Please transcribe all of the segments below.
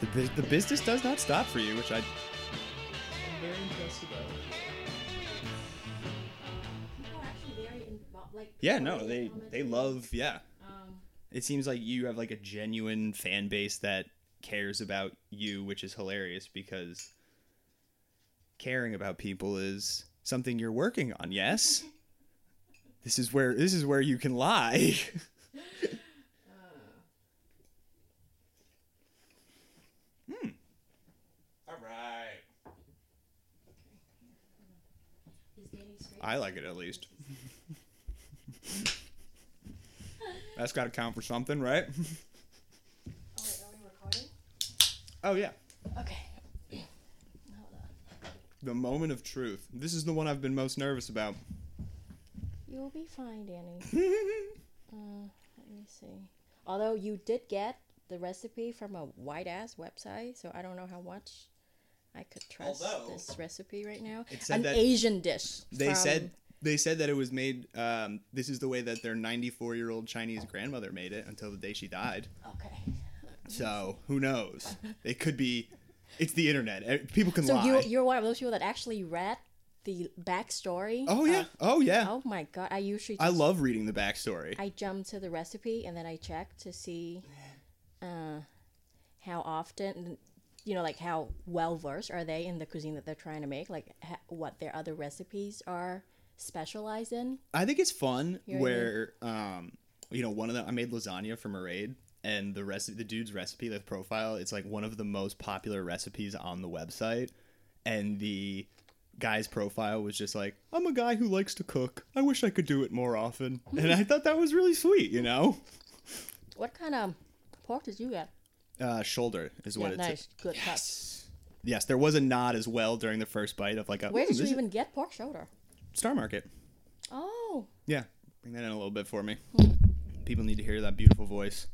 The, the business does not stop for you, which I. I'm very impressed about. People are actually very involved. Like Yeah, no, they they love yeah. Um, It seems like you have like a genuine fan base that cares about you, which is hilarious because caring about people is something you're working on. Yes, this is where this is where you can lie. hmm. All right. he's getting straight. I like it at least. That's got to count for something, right? oh wait, are we recording? Oh yeah. Okay. Hold on. The moment of truth. This is the one I've been most nervous about. You'll be fine, Danny. uh, let me see. Although you did get the recipe from a white ass website, so I don't know how much I could trust Although- this recipe right now. It said An that- Asian dish. They from- said they said that it was made. Um, this is the way that their 94 year old Chinese grandmother made it until the day she died. Okay. So who knows? It could be. It's the internet. Eh, People can So lie. you you're one of those people that actually read the backstory. oh yeah. of- oh yeah. oh my god! I usually I love reading the backstory. I jump to the recipe and then I check to see uh, how often, you know, like how well versed are they in the cuisine that they're trying to make, like ha- what their other recipes are specialized in. I think it's fun You know what I where um you know one of them I made lasagna from a raid and the rest the dude's recipe the profile it's like one of the most popular recipes on the website and the guy's profile was just like I'm a guy who likes to cook. I wish I could do it more often. And I thought that was really sweet you know? What kind of pork did you get? Uh shoulder is what yeah, it's nice, good cut. yes yes there was a nod as well during the first bite of like a Where "Hmm, did you even get pork shoulder? Star Market Oh, Yeah, bring that in a little bit for me. People need to hear that beautiful voice.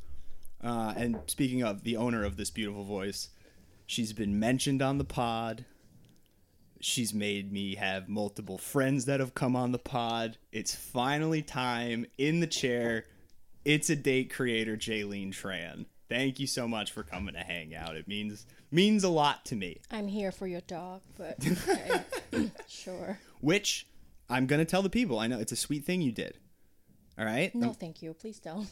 Uh, and speaking of the owner of this beautiful voice, she's been mentioned on the pod. She's made me have multiple friends that have come on the pod. It's finally time in the chair. It's a date creator, Jaylene Tran. Thank you so much for coming to hang out. It means means a lot to me. I'm here for your dog, but okay. sure. Which I'm gonna tell the people. I know it's a sweet thing you did. All right. No, thank you. Please don't.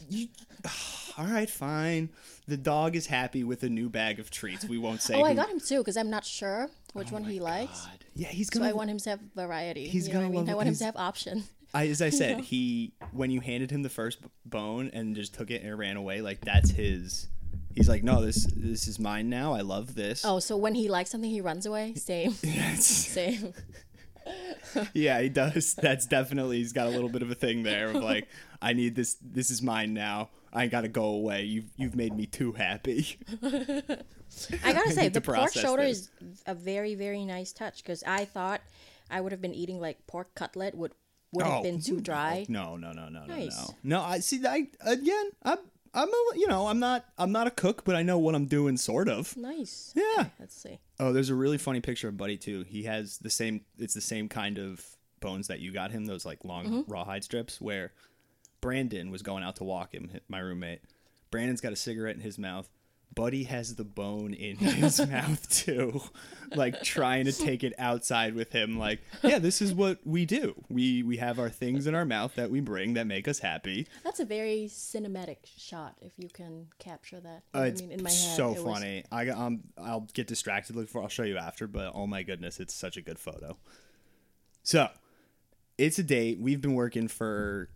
All right, fine. The dog is happy with a new bag of treats. We won't say. Oh, I who- got him too because I'm not sure which Oh one he likes. Yeah, he's So gonna. I want him to have variety. He's you know what I gonna mean? I want him to have option. I, as I said, know? he when you handed him the first bone and just took it and ran away, like that's his. He's like, no, this this is mine now. I love this. Oh, so when he likes something, he runs away. Same, same. yeah, he does. That's definitely he's got a little bit of a thing there of like, I need this. This is mine now. I gotta go away. You've you've made me too happy. I gotta say, need to the pork shoulder this. is a very, very nice touch because I thought I would have been eating like pork cutlet would would have Oh, been too dry. No, no, no, no, no, Nice. no. No, I see. I again, I'm, I'm, a, you know, I'm not, I'm not a cook, but I know what I'm doing, sort of. Nice. Yeah. Let's see. Oh, there's a really funny picture of Buddy too. He has the same. It's the same kind of bones that you got him. Those like long Mm-hmm. rawhide strips. Where Brandon was going out to walk him, my roommate. Brandon's got a cigarette in his mouth. Buddy has the bone in his mouth too, like trying to take it outside with him. Like, yeah, this is what we do. We we have our things in our mouth that we bring that make us happy. That's a very cinematic shot. If you can capture that. Uh, You know what it's I mean, in my head, so it was- funny. I um, I'll get distracted. Look for. I'll show you after. But oh my goodness, it's such a good photo. So, it's a date. We've been working for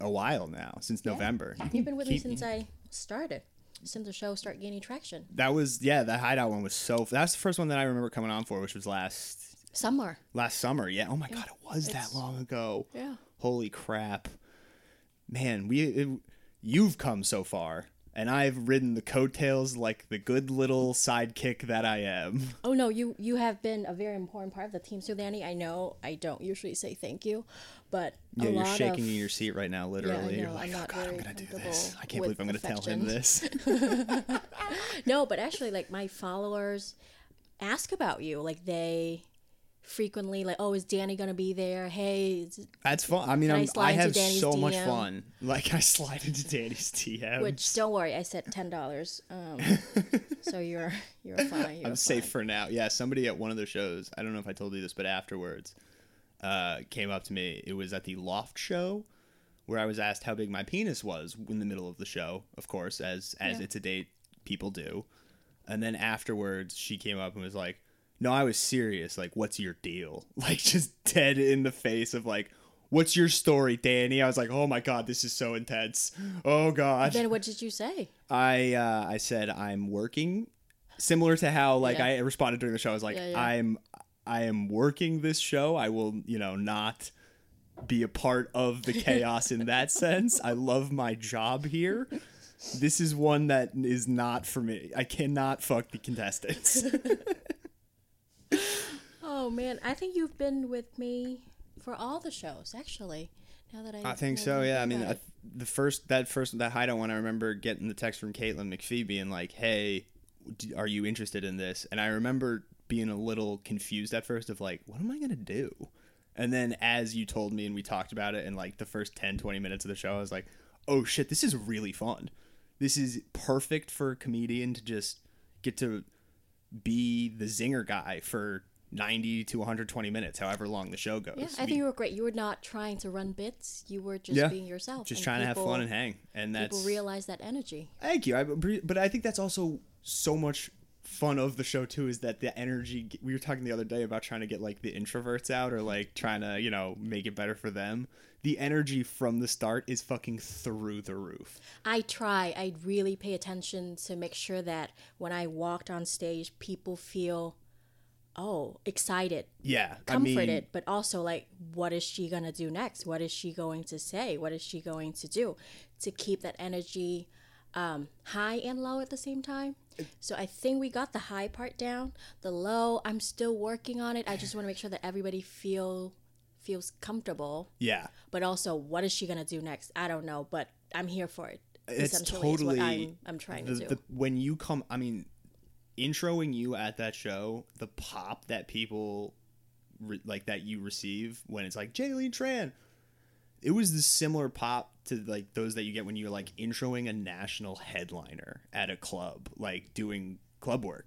a while now, since Yeah. November. You You've been with me since I started, since the show started gaining traction. That was yeah. The hideout one was so. That's the first one that I remember coming on for, which was last Summer. last summer. Yeah. Oh my god, it was that long ago. Yeah. Holy crap, man. We it, you've come so far. And I've ridden the coattails like the good little sidekick that I am. Oh no, you you have been a very important part of the team. So Danny, I know I don't usually say thank you, but Yeah, you're shaking of, in your seat right now, literally. you're like, I'm oh god, I'm gonna do this. I can't believe I'm gonna tell him this. No, but actually, like my followers ask about you. Like they frequently like, "Oh, is Danny gonna be there? Hey, That's fun. I mean, I I have so much fun. Like I slide into Danny's DM. which don't worry, I said ten dollars. Um, so you're you're fine. You're I'm safe for now. Yeah, somebody at one of the shows, I don't know if I told you this, but afterwards, uh, came up to me. It was at the Loft show where I was asked how big my penis was in the middle of the show, of course, as as Yeah. it's a date people do. And then afterwards, she came up and was like, "No, I was serious. Like, what's your deal?" Like just dead in the face of like, "What's your story, Danny?" I was like, "Oh my god, this is so intense. Oh god." Then what did you say? I uh, I said I'm working, similar to how like Yeah. I responded during the show. I was like, Yeah. I'm I am working this show. I will you know not be a part of the chaos in that sense. I love my job here. This is one that is not for me. I cannot fuck the contestants. Oh man, I think you've been with me for all the shows actually. Now that I I think so. Yeah. I mean, I, the first that first that hideout one, I remember getting the text from Caitlin McPhee being like, "Hey, are you interested in this?" And I remember being a little confused at first of like, "What am I gonna do?" And then as you told me and we talked about it in like the first 10, 20 minutes of the show, I was like, "Oh shit, this is really fun. This is perfect for a comedian to just get to be the zinger guy for." 90 to 120 minutes, however long the show goes. yeah, I We- think you were great. You were not trying to run bits. You were just Yeah. being yourself. just trying to have fun and hang. And that's People realize that energy. Thank you. I, but I think that's also so much fun of the show too is that the energy we were talking the other day about trying to get like the introverts out or like trying to you know make it better for them the energy from the start is fucking through the roof I try. I really pay attention to make sure that when I walked on stage, people feel, oh, excited, yeah comforted, i mean but also like, what is she gonna do next? What is she going to say? What is she going to do to keep that energy um, high and low at the same time? So I think we got the high part down. The low, I'm still working on it. I just want to make sure that everybody feel feels comfortable. yeah But also, what is she gonna do next? I don't know, but I'm here for it. it's totally I'm, I'm trying the, to do. the, when you come i mean introing you at that show the pop that people re, like that you receive when it's like Jaylene Tran it was the similar pop to like those that you get when you're like introing a national headliner at a club like doing club work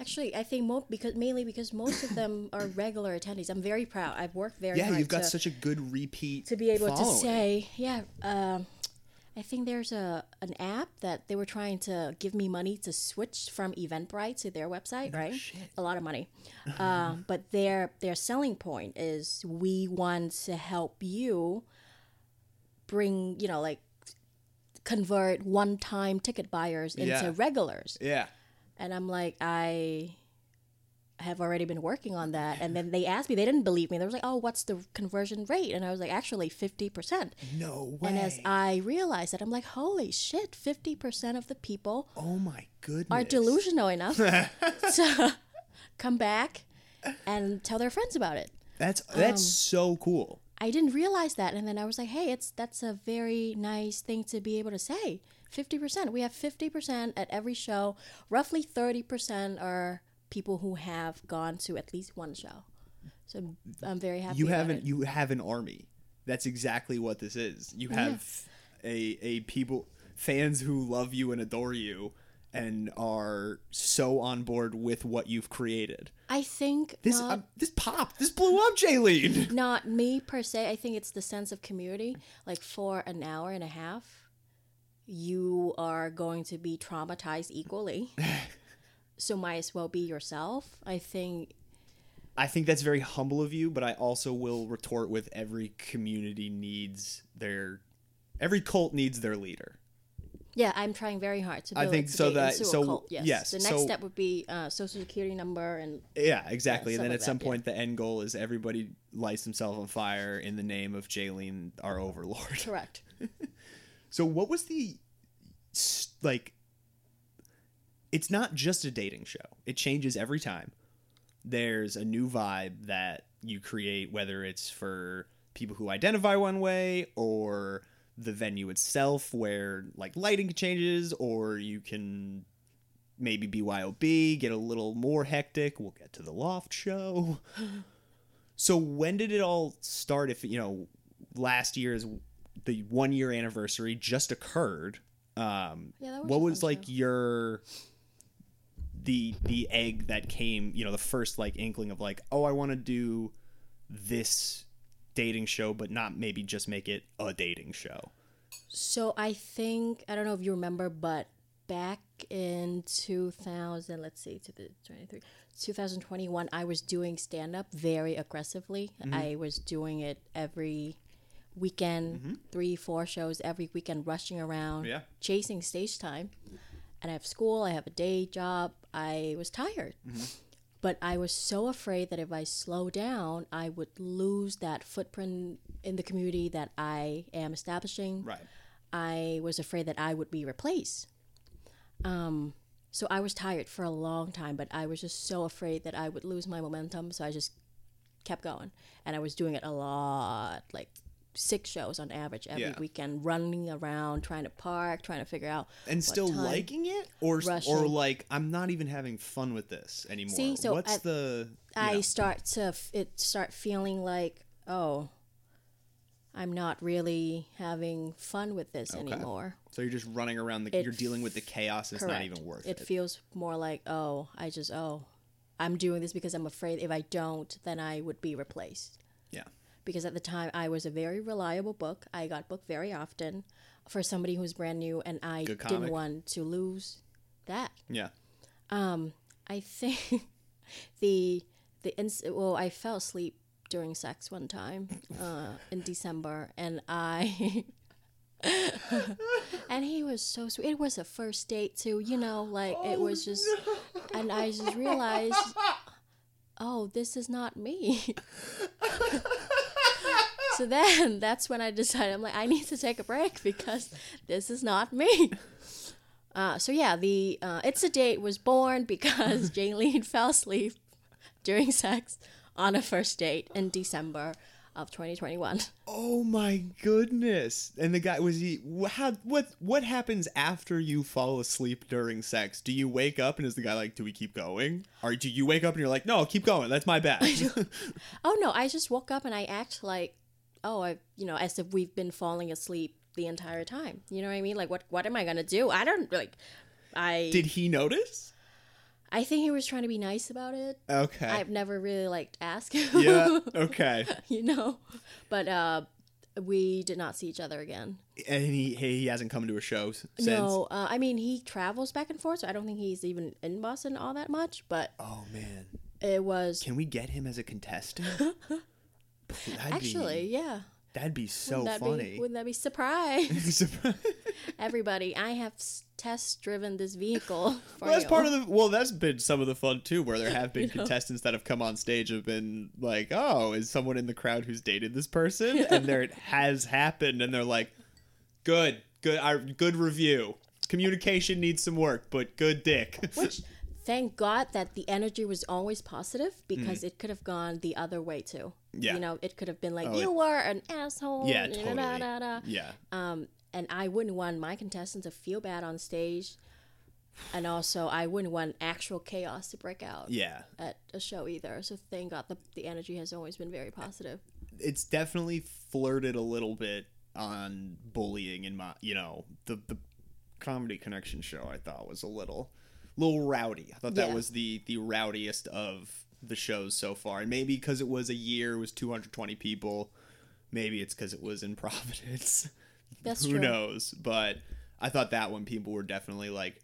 Actually, I think mo- because mainly because most of them are regular attendees. I'm very proud. I've worked very yeah hard you've got to, such a good repeat to be able to say, yeah. Um, I think there's a an app that they were trying to give me money to switch from Eventbrite to their website, right? A lot of money. um, but their their selling point is we want to help you bring, you know, like convert one-time ticket buyers into Yeah. regulars. yeah And I'm like, I have already been working on that. And then they asked me, they didn't believe me. They were like, oh, what's the conversion rate? And I was like, actually, 50%. no way And as I realized that, I'm like, holy shit, 50% of the people oh my goodness are delusional enough to come back and tell their friends about it. that's that's Um, so cool I didn't realize that, and then I was like, "Hey, it's that's a very nice thing to be able to say." Fifty percent. We have fifty percent at every show. Roughly thirty percent are people who have gone to at least one show. So I'm, very happy. you about have an it. you have an army. That's exactly what this is. You have a a people fans who love you and adore you and are so on board with what you've created. I think This not, um, this pop, this blew up, Jaylene. not me per se. I think it's the sense of community. Like for an hour and a half, you are going to be traumatized equally. so might as well be yourself. I think I think that's very humble of you, but I also will retort with every community needs their every cult needs their leader. Yeah, I'm trying very hard to I build think so that- so- cult. Yes. yes, The next so- step would be uh, social security number and Yeah, exactly. Yeah, and then at like some that, yeah. point, the end goal is everybody lights themselves on fire in the name of Jaylene, our overlord. correct. So, what was the like? It's not just a dating show. It changes every time. There's a new vibe that you create, whether it's for people who identify one way or the venue itself, where like lighting changes, or you can maybe BYOB, get a little more hectic. We'll get to the loft show. So when did it all start? If you know, last year's the one year anniversary just occurred. Um, Yeah, that was what was like show. your the the egg that came? You know, the first like inkling of like, oh, I want to do this dating show, but not maybe just make it a dating show. So I think I don't know if you remember, but back in 2000, let's see, to the 23, 2021, I was doing stand up very aggressively. Mm-hmm. I was doing it every weekend, mm-hmm. three, four shows every weekend, rushing around, Yeah. chasing stage time. And I have school, I have a day job. I was tired. Mm-hmm. But I was so afraid that if I slow down, I would lose that footprint in the community that I am establishing. Right. I was afraid that I would be replaced. Um, so I was tired for a long time, but I was just so afraid that I would lose my momentum. So I just kept going, and I was doing it a lot, like six shows on average every Yeah. weekend, running around, trying to park, trying to figure out And still time. liking it, or or like I'm not even having fun with this anymore. See, so What's at- the? I start to f- it start feeling like oh, I'm not really having fun with this anymore. So you're just running around. The, It you're dealing with the chaos. It's not even worth it it. feels more like oh i just oh i'm doing this because i'm afraid if i don't then i would be replaced yeah. Because at the time i was a very reliable book. I got booked very often for somebody who's brand new and i didn't want to lose that. Yeah. i think the the ins- well i fell asleep during sex one time uh, in december and i and he was so sweet. It was a first date too you know like it was just and i just realized oh this is not me so then that's when i decided i'm like i need to take a break because this is not me uh, so yeah the uh, it's a date was born because Jaylene fell asleep during sex on a first date in december of 2021 Oh my goodness! And the guy was he? How? What? What happens after you fall asleep during sex? Do you wake up and is the guy like, "Do we keep going?" Or do you wake up and you're like, "No, keep going. That's my bad." Oh no, I just woke up and I act like, oh, I, you know, as if we've been falling asleep the entire time. You know what I mean? Like, what, what am I gonna do? I don't like. I Did he notice? I think he was trying to be nice about it. Okay. I've never really like asked him. yeah. Okay. you know, but uh, we did not see each other again. And he he hasn't come to a show since. No, uh, I mean he travels back and forth, so I don't think he's even in Boston all that much. But Oh man. it was Can we get him as a contestant? Actually, be, yeah. that'd be so Wouldn't that funny. Be, wouldn't that be surprise? Everybody, I have test driven this vehicle. For Well, that's you. part of the. Well, that's been some of the fun too, where there have been contestants that have come on stage have been like, "Oh, is someone in the crowd who's dated this person?" and there it has happened, and they're like, "Good, good, our good review. Communication needs some work, but good dick." Which, thank God that the energy was always positive because it could have gone the other way too. Yeah. You know, it could have been like, Oh, you were an asshole. Yeah, totally. da, da, da. yeah, Um, and I wouldn't want my contestants to feel bad on stage. And also, I wouldn't want actual chaos to break out yeah. at a show either. So, thank God the, the energy has always been very positive. It's definitely flirted a little bit on bullying in my, you know, the the comedy connection show. I thought was a little, little rowdy. I thought that Yeah. was the the rowdiest of the shows so far, and maybe because it was a year, it was 220 people. Maybe it's because it was in Providence. That's Who true. knows? But I thought that one people were definitely like.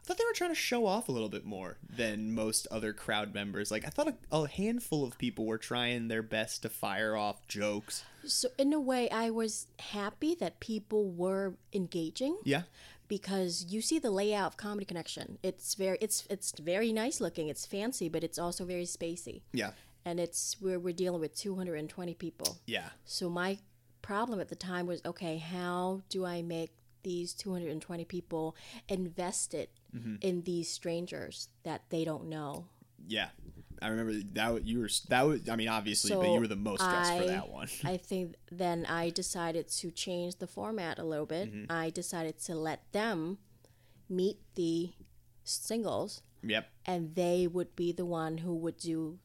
I thought they were trying to show off a little bit more than most other crowd members. Like I thought a, a handful of people were trying their best to fire off jokes. So, in a way, I was happy that people were engaging. Yeah. Because you see the layout of comedy connection it's very it's it's very nice looking it's fancy but it's also very spacey Yeah. and it's where we're dealing with 220 people Yeah. so my problem at the time was okay how do i make these 220 people invested mm-hmm. in these strangers that they don't know Yeah. I remember that you were that was I mean obviously but you were the most stressed for that one. I think then I decided to change the format a little bit. Mm-hmm. I decided to let them meet the singles yep. and they would be the one who would do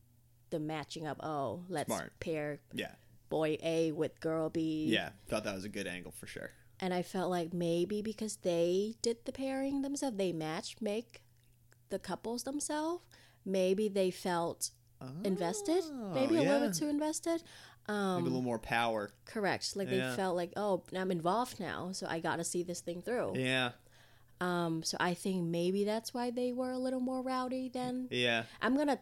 the matching up. Oh, let's Smart. pair Yeah. boy A with girl B. Yeah. Thought that was a good angle for sure. And I felt like maybe because they did the pairing themselves, they match make the couples themselves. Maybe they felt invested. Maybe a little Oh, bit too invested. Maybe a little more power. Correct. Like they Yeah. felt like, oh, I'm involved now, so I got to see this thing through. Yeah. Um, so I think maybe that's why they were a little more rowdy than Yeah. I'm gonna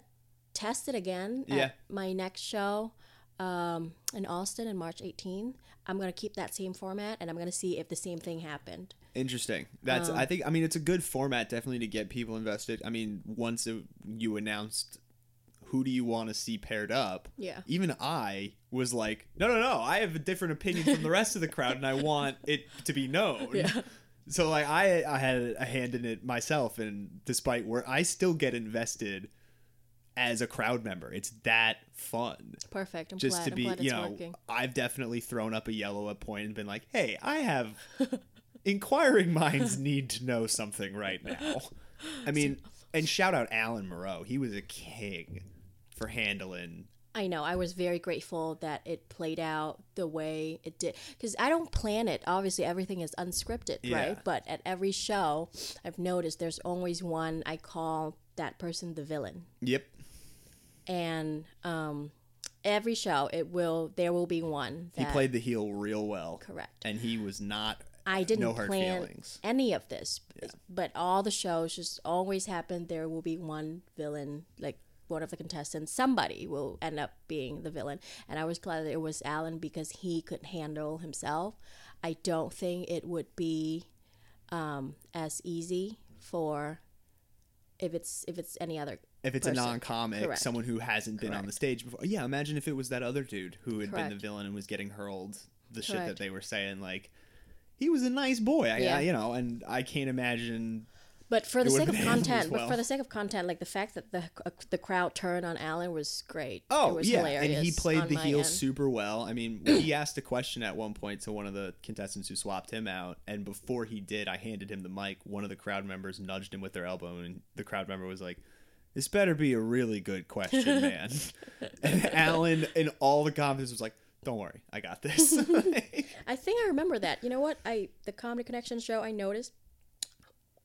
test it again Yeah. at my next show um, in Austin in March 18. I'm gonna keep that same format, and I'm gonna see if the same thing happened. Interesting. That's um, I think I mean it's a good format definitely to get people invested. I mean once it, you announced who do you want to see paired up? Yeah. Even I was like, no, no, no. I have a different opinion from the rest of the crowd, and I want it to be known. Yeah. So like I I had a hand in it myself, and despite where I still get invested as a crowd member, it's that fun Perfect. I'm just glad. to be you know working. i've definitely thrown up a yellow at point and been like hey i have inquiring minds need to know something right now i mean and shout out alan moreau he was a king for handling I know. I was very grateful that it played out the way it did. Because I don't plan it. Obviously, everything is unscripted, Yeah. right? But at every show, I've noticed there's always one I call that person the villain. yep And um, every show, it will there will be one he played the heel real well correct. and he was not I didn't no plan feelings any of this, but all the shows just always happen. There will be one villain, like one of the contestants. Somebody will end up being the villain, and I was glad that it was Alan because he could handle himself. I don't think it would be um, as easy for if it's if it's any other. if it's person. a non-comic Correct. someone who hasn't been on the stage before yeah imagine if it was that other dude who had been the villain and was getting hurled the shit that they were saying like he was a nice boy I, Yeah. I- you know and i can't imagine But for the sake of content, as but for the sake of content, like the fact that the uh, the crowd turned on Alan was great. Oh it was yeah, hilarious and he played the heel end. super well. I mean, he asked a question at one point to one of the contestants who swapped him out, and before he did, I handed him the mic. One of the crowd members nudged him with their elbow, and the crowd member was like, "This better be a really good question, man." and Alan, in all the confidence, was like, "Don't worry, I got this." I think I remember that. You know what? I the Comedy Connection show. I noticed.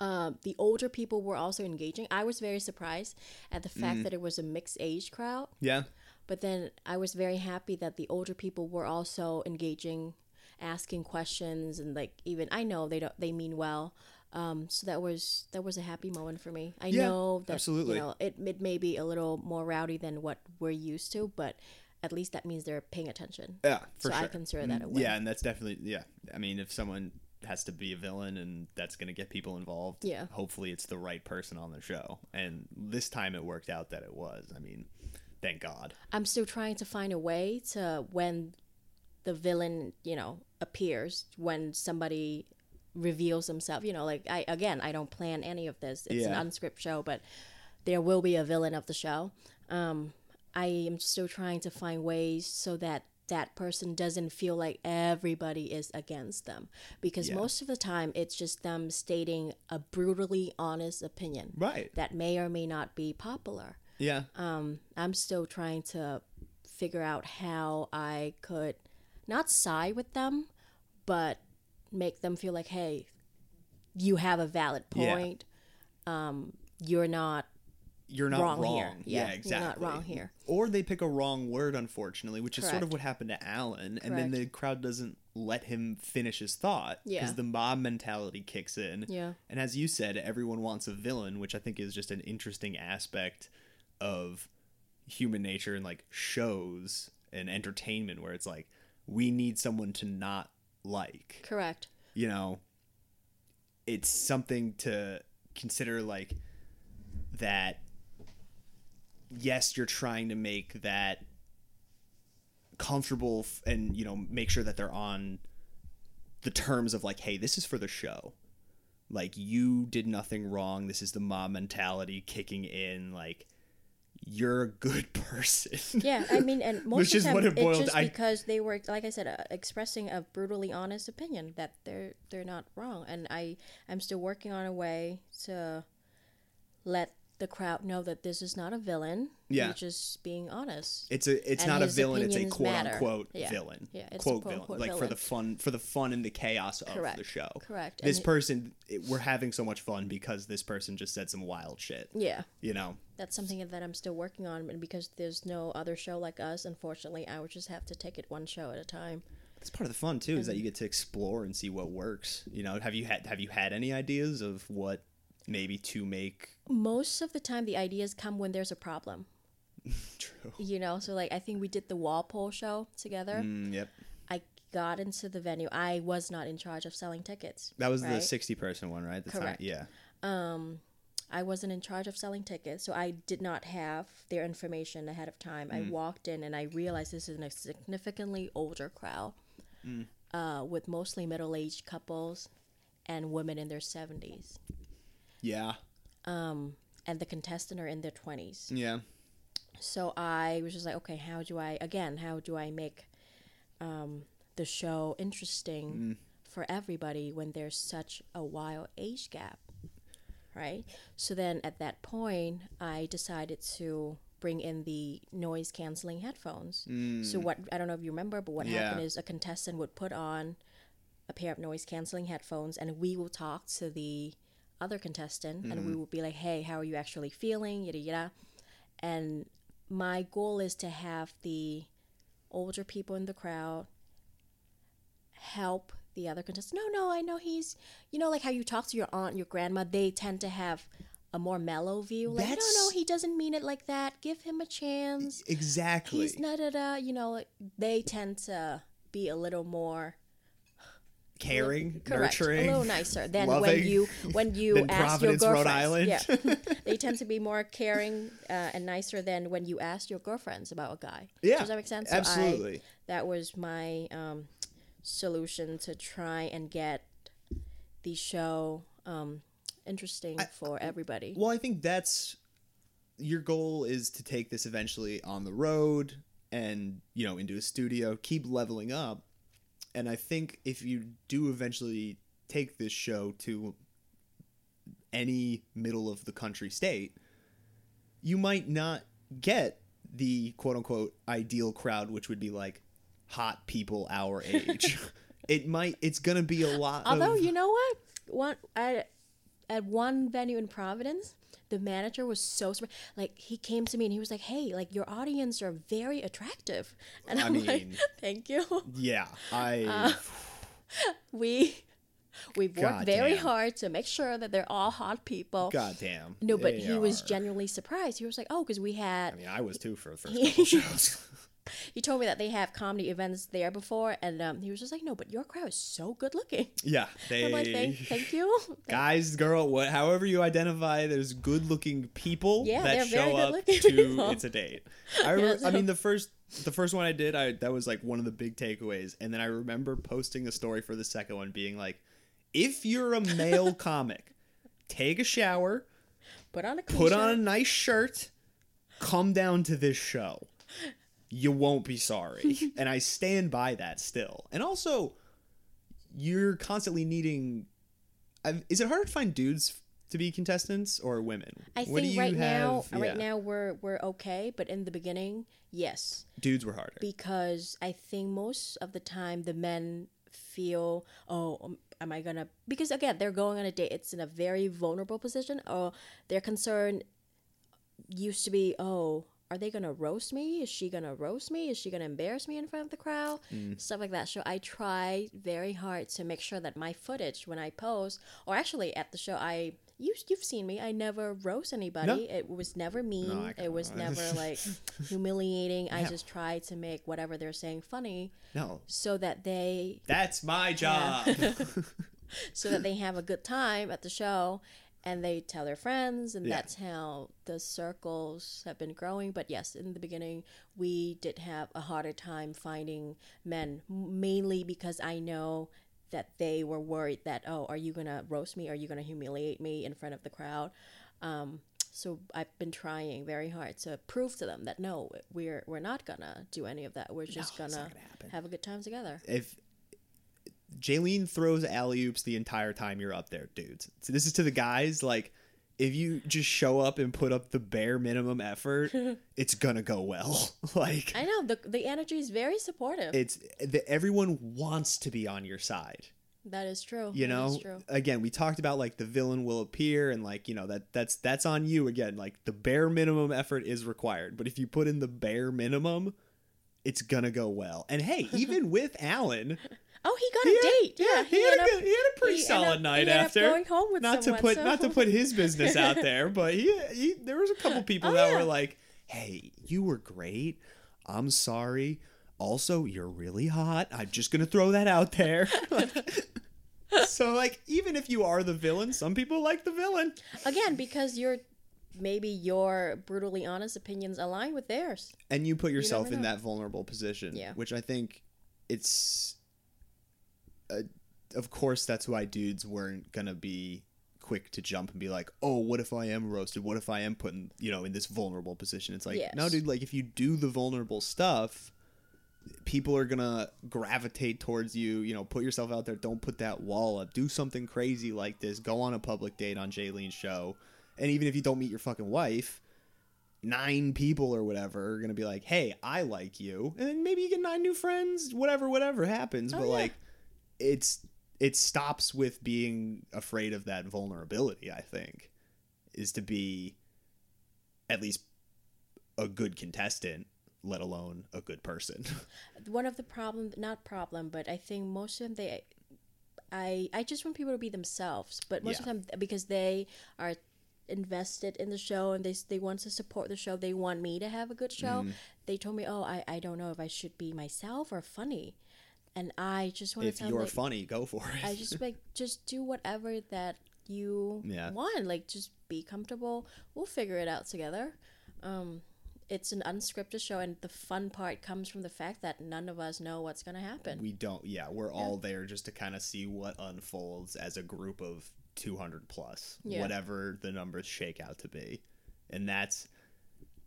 Uh, the older people were also engaging. I was very surprised at the fact Mm. that it was a mixed age crowd. yeah, But then I was very happy that the older people were also engaging, asking questions, and like even I know they don't they mean well. Um, so that was that was a happy moment for me. I Yeah, know that absolutely. you know it it may be a little more rowdy than what we're used to, but at least that means they're paying attention. yeah, for so sure. I consider that a Mm, win. Yeah, and that's definitely yeah. I mean, if someone has to be a villain and that's going to get people involved, Yeah. hopefully it's the right person on the show. And this time it worked out that it was. I mean, thank God. I'm still trying to find a way to when the villain, you know, appears when somebody reveals himself. You know, like I again, I don't plan any of this. It's Yeah. an unscripted show, but there will be a villain of the show. Um, I am still trying to find ways so that that person doesn't feel like everybody is against them because Yeah. most of the time it's just them stating a brutally honest opinion Right. that may or may not be popular Yeah. um, I'm still trying to figure out how I could not side with them, but make them feel like, hey, you have a valid Yeah. point. Um, you're not You're not wrong, wrong. here. Yeah, Yeah, exactly. You're not wrong here. Or they pick a wrong word, unfortunately, which is sort of what happened to Alan. And then the crowd doesn't let him finish his thought because Yeah. the mob mentality kicks in. Yeah. And as you said, everyone wants a villain, which I think is just an interesting aspect of human nature and like shows and entertainment where it's like we need someone to not like. Correct. You know, it's something to consider like that yes, you're trying to make that comfortable f- and you know make sure that they're on the terms of like hey this is for the show. Like you did nothing wrong. This is the mom mentality kicking in. Like you're a good person. Yeah, I mean, and most Which of is the time what it boiled- it's just I- because they were, like I said, uh, expressing a brutally honest opinion that they're they're not wrong, and I I'm still working on a way to let the crowd know that this is not a villain. Yeah. He's just being honest. It's a it's And not a villain. It's a quote matter. unquote Yeah. villain. Yeah, it's quote quote, villain, like for the fun for the fun and the chaos of Correct. the show. Correct. This And person, it, we're having so much fun because this person just said some wild shit. Yeah. You know. That's something that I'm still working on, and because there's no other show like us, unfortunately, I would just have to take it one show at a time. That's part of the fun too, is that you get to explore and see what works. You know, have you had have you had any ideas of what maybe to make Most of the time, the ideas come when there's a problem. true? You know, so like I think we did the Walpole show together. Mm, yep. I got into the venue. I was not in charge of selling tickets. That was the sixty person one, right? The time- Correct. yeah. I wasn't in charge of selling tickets, so I did not have their information ahead of time. Mm. I walked in and I realized this is a significantly older crowd, Mm. uh, with mostly middle-aged couples and women in their seventies, Yeah. Um, and the contestant are in their twenties. Yeah. So I was just like, okay, how do I again? How do I make um, the show interesting for everybody when there's such a wild age gap, right? So then at that point, I decided to bring in the noise canceling headphones. So what I don't know if you remember, but what Yeah. happened is a contestant would put on a pair of noise canceling headphones, and we will talk to the other contestant, and we mm-hmm. will be like, "Hey, how are you actually feeling?" Yada yada. And my goal is to have the older people in the crowd help the other contestant. No, no, I know he's, you know, like how you talk to your aunt, your grandma, they tend to have a more mellow view. Like, That's- no, no, he doesn't mean it like that. Give him a chance. Exactly. He's not da da. You know, they tend to be a little more Caring, correct, nurturing, a little nicer than when you when you ask Providence, your Rhode girlfriends. Island. Yeah, they tend to be more caring uh, and nicer than when you ask your girlfriends about a guy. Yeah, does that make sense? So I- absolutely. that was my um, solution to try and get the show um, interesting for everybody. Well, I think that's your goal is to take this eventually on the road and, you know, into a studio, keep leveling up. And I think if you do eventually take this show to any middle of the country state, you might not get the quote unquote ideal crowd, which would be like hot people our age. it might, it's going to be a lot Although of. you know what, one at at one venue in Providence, the manager was so surprised. Like he came to me and he was like, "Hey, like your audience are very attractive," and I I'm like, mean- "Thank you." yeah, I. Uh, We we've worked God very damn. hard to make sure that they're all hot people. God damn. No, but They he was genuinely surprised. He was like, "Oh, because we had." I mean, I was too for the first couple shows. He told me that they have comedy events there before, and um, he was just like, "No, but your crowd is so good looking." yeah, they. I'm like, "Thank, thank you." Guys, girl, what, however you identify, there's good-looking people Yeah, that show up to people. it's a date. I, remember, so- I mean, the first, the first one I did, I that was like one of the big takeaways, and then I remember posting a story for the second one, being like, if you're a male comic, take a shower, Put on a put shirt. on a nice shirt, come down to this show. You won't be sorry. and I stand by that still. And also, you're constantly needing. I've- Is it hard to find dudes to be contestants or women? I What think right now, have- right now we're we're okay, but in the beginning, yes, dudes were harder. because I think most of the time the men feel, oh, um, am I gonna? Because again, they're going on a date. It's in a very vulnerable position. Or their concern used to be, oh, are they gonna roast me? Is she gonna roast me? Is she gonna embarrass me in front of the crowd? Mm. Stuff like that. So I try very hard to make sure that my footage when I post, or actually at the show, I you you've seen me. I never roast anybody. It was never mean. I it was never like humiliating. I just try to make whatever they're saying funny no, so that they that's my job. so that they have a good time at the show and they tell their friends and Yeah. that's how the circles have been growing. But yes in the beginning we did have a harder time finding men mainly because i know that they were worried that oh are you gonna roast me? Are you gonna humiliate me in front of the crowd? Um, so i've been trying very hard to prove to them that no we're we're not gonna do any of that. We're just No, gonna gonna have a good time together. If Jaylene throws alley oops the entire time you're up there, dudes. So this is to the guys. Like, if you just show up and put up the bare minimum effort, it's gonna go well. like I know the the energy is very supportive. it's the, everyone wants to be on your side. that is true. You know, true. again, we talked about like the villain will appear and like you know that that's that's on you again. Like the bare minimum effort is required, but if you put in the bare minimum, it's gonna go well. And hey, even with Alan, Oh, he got he a had- date. Yeah, he, had a good, he had a pretty he solid up- night he after. going home with not someone, to put so- not to put his business out there, but he, he there was a couple oh, people Oh, that yeah. were like, "Hey, you were great. I'm sorry. Also, you're really hot. I'm just gonna throw that out there." so, like, even if you are the villain, some people like the villain. Again, because you're maybe your brutally honest opinions align with theirs. and you put yourself never in that vulnerable position Yeah. which i think it's uh, of course that's why dudes weren't gonna be quick to jump and be like oh what if i am roasted what if i am put in you know in this vulnerable position it's like no dude like if you do the vulnerable stuff people are gonna gravitate towards you you know put yourself out there don't put that wall up do something crazy like this go on a public date on Jaylene's show and even if you don't meet your fucking wife nine people or whatever are gonna be like, "Hey, I like you," and then maybe you get nine new friends. Whatever, whatever happens, Oh, but yeah. like, it's it stops with being afraid of that vulnerability. I think is to be at least a good contestant, let alone a good person. One of the problem, not problem, but I think most of them they. I, I just want people to be themselves, but most of Yeah. the time because they are invested in the show and they, they want to support the show, they want me to have a good show. Mm-hmm. They told me, oh, I, I don't know if I should be myself or funny, and I just want if to tell you're them, like, funny, go for it. I just like just do whatever that you Yeah. want. Like just be comfortable. We'll figure it out together. Um, it's an unscripted show, and the fun part comes from the fact that none of us know what's gonna happen. we don't. Yeah, we're all there just to kind of see what unfolds as a group of 200 plus, Yeah. whatever the numbers shake out to be, and that's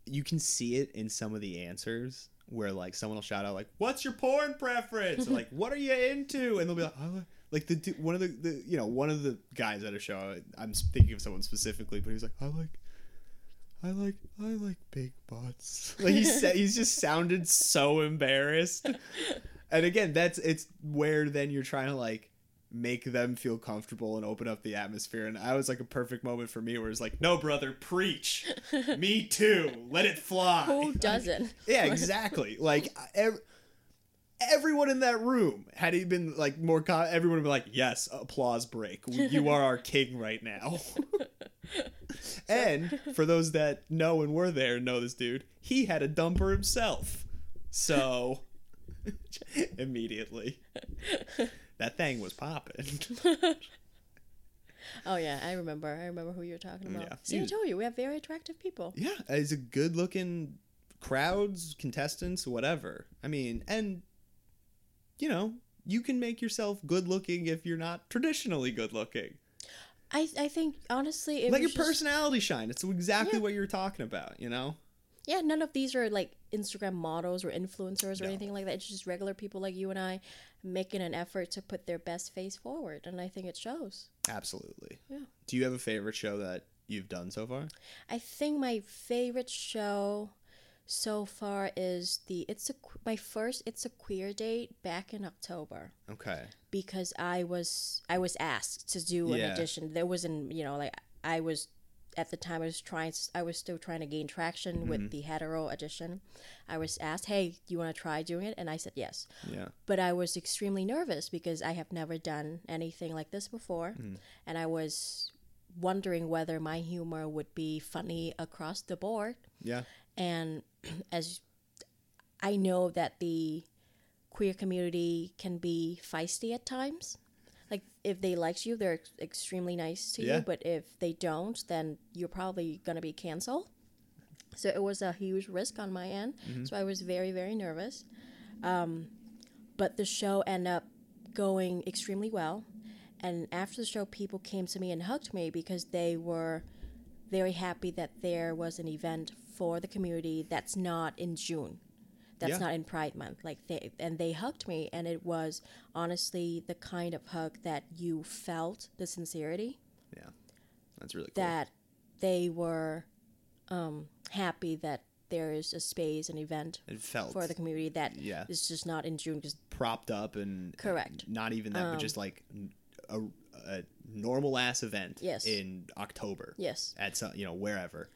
you can see it in some of the answers where like someone will shout out like, "What's your porn preference?" or like, "What are you into?" And they'll be like, "I like." Like the one of the, the you know one of the guys at a show I'm thinking of someone specifically but he's like I like I like I like big butts. Like he said, he's just sounded so embarrassed. And again, that's it's where then you're trying to like make them feel comfortable and open up the atmosphere. And I was like a perfect moment for me where it's like, no, brother, preach. me too. Let it fly. Who doesn't? yeah, exactly. Like ev- everyone in that room had he been like more, con- everyone would be like, yes, applause break. You are our king right now. and for those that know and were there, know this dude, he had a dumper himself. So immediately, that thing was popping. Oh yeah, I remember. I remember who you were talking about. Yeah. See, I told you we have very attractive people. Yeah, it's a good looking crowds, contestants, whatever. I mean, and you know, you can make yourself good looking if you're not traditionally good looking. I I think honestly, it Let your just- personality shine. It's exactly Yeah. what you're talking about, you know? Yeah, none of these are like Instagram models or influencers or No. anything like that. It's just regular people like you and I making an effort to put their best face forward, and I think it shows. Absolutely. Yeah. Do you have a favorite show that you've done so far? I think my favorite show so far is the it's a my first it's a queer date back in October Okay. because I was I was asked to do an Yeah. audition. There wasn't you know like I was at the time I was trying I was still trying to gain traction Mm-hmm. with the hetero audition. I was asked, "Hey, do you want to try doing it?" And I said yes. Yeah. But I was extremely nervous because I have never done anything like this before, Mm. and I was wondering whether my humor would be funny across the board Yeah. and as I know that the queer community can be feisty at times. If they like you, they're ex- extremely nice to Yeah. you, but if they don't, then you're probably gonna be canceled. So it was a huge risk on my end. So I was very very nervous. Um, but the show ended up going extremely well. And after the show, people came to me and hugged me because they were very happy that there was an event for the community that's not in June. That's Yeah. not in Pride Month. Like they and they hugged me and it was honestly the kind of hug that you felt the sincerity Yeah. That's really cool. that they were um, happy that there is a space, an event It felt for the community that yeah it's just not in June. just propped up and Correct. Um, Not even that, but just like a normal ass event. Yes. In October. yes, At some, you know, wherever.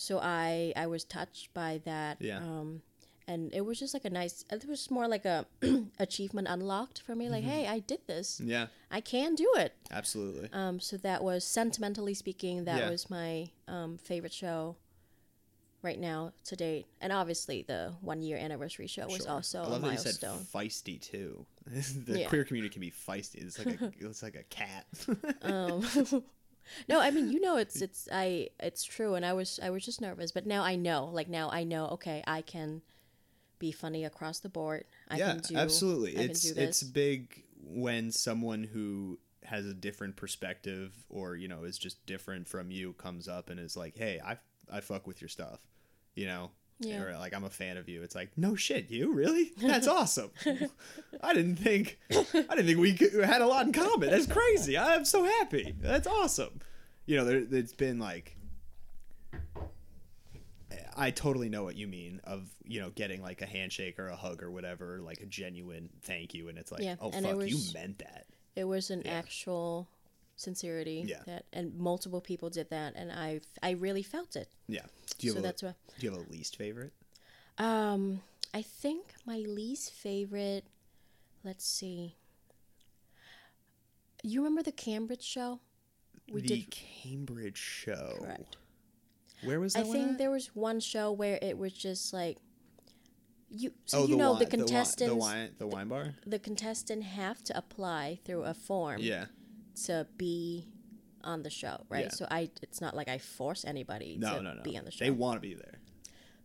So I I was touched by that. Yeah. Um, and it was just like a nice. It was more like a achievement unlocked for me. Like, Mm-hmm. hey, I did this. Yeah. I can do it. Absolutely. Um, so that was sentimentally speaking, that Yeah. was my um, favorite show right now to date, and obviously the one year anniversary show was also I love that you said feisty too. the Yeah. queer community can be feisty. It's like a it's like a cat. Um, no, I mean you know it's mm. it's I it's true, and I was I was just nervous, but now I know. Like now I know. Okay, I can be funny across the board. I yeah, can do absolutely. I it's can do it's big when someone who has a different perspective or you know is just different from you comes up and is like, "Hey, I I fuck with your stuff," you know. Yeah. Or like I'm a fan of you. It's like no shit, you really? That's awesome. I didn't think I didn't think we could, had a lot in common. That's crazy. I'm so happy. That's awesome. You know, there, it's been like I totally know what you mean of you know getting like a handshake or a hug or whatever, like a genuine thank you, and it's like, Yeah, oh and fuck, you meant that. It was an Yeah. actual sincerity Yeah. that, and multiple people did that, and I I really felt it. Yeah. Do you so have a, that's what. do you have a least favorite? Um, I think my least favorite. Let's see. You remember the Cambridge show? We the did. Cambridge show. Correct. Where was I that one think at? there was one show where it was just like. You so oh, you the know wi- the wi- contestants the wine, the wine bar. the contestant have to apply through a form Yeah. To be on the show, right? Yeah. So I it's not like I force anybody No, to no, no. be on the show. They want to be there.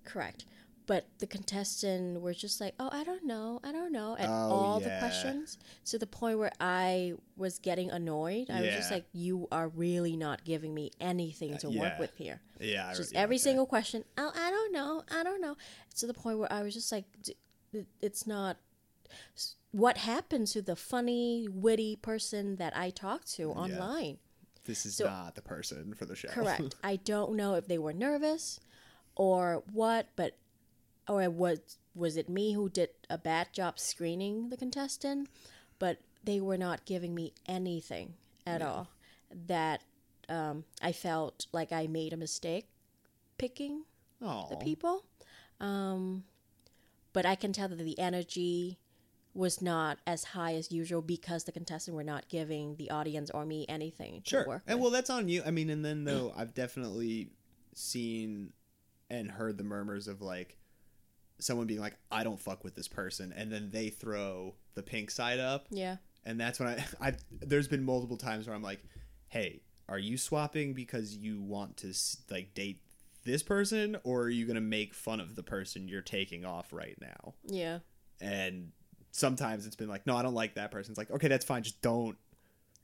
Correct. But the contestant were just like, oh, I don't know, I don't know, at Oh, all the questions to the point where I was getting annoyed. I was just like, you are really not giving me anything uh, to work yeah. with here. Yeah. I Just yeah, every single question, oh, I don't know, I don't know. To the point where I was just like, d- it's not. What happened to the funny, witty person that I talked to online? This is so- not the person for the show. Correct. I don't know if they were nervous or what, but or was was it me who did a bad job screening the contestant? But they were not giving me anything at all. That um, I felt like I made a mistake picking Oh. the people. Um, but I can tell that the energy was not as high as usual because the contestants were not giving the audience or me anything to Sure. work And with. well, that's on you. I mean, and then though, I've definitely seen and heard the murmurs of like someone being like, "I don't fuck with this person," and then they throw the pink side up, yeah. and that's when I, I there's been multiple times where I'm like, "Hey, are you swapping because you want to like date this person, or are you gonna make fun of the person you're taking off right now?" Yeah. And sometimes it's been like, "No, I don't like that person." It's like, "Okay, that's fine. Just don't